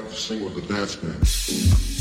have to sing with the dance band.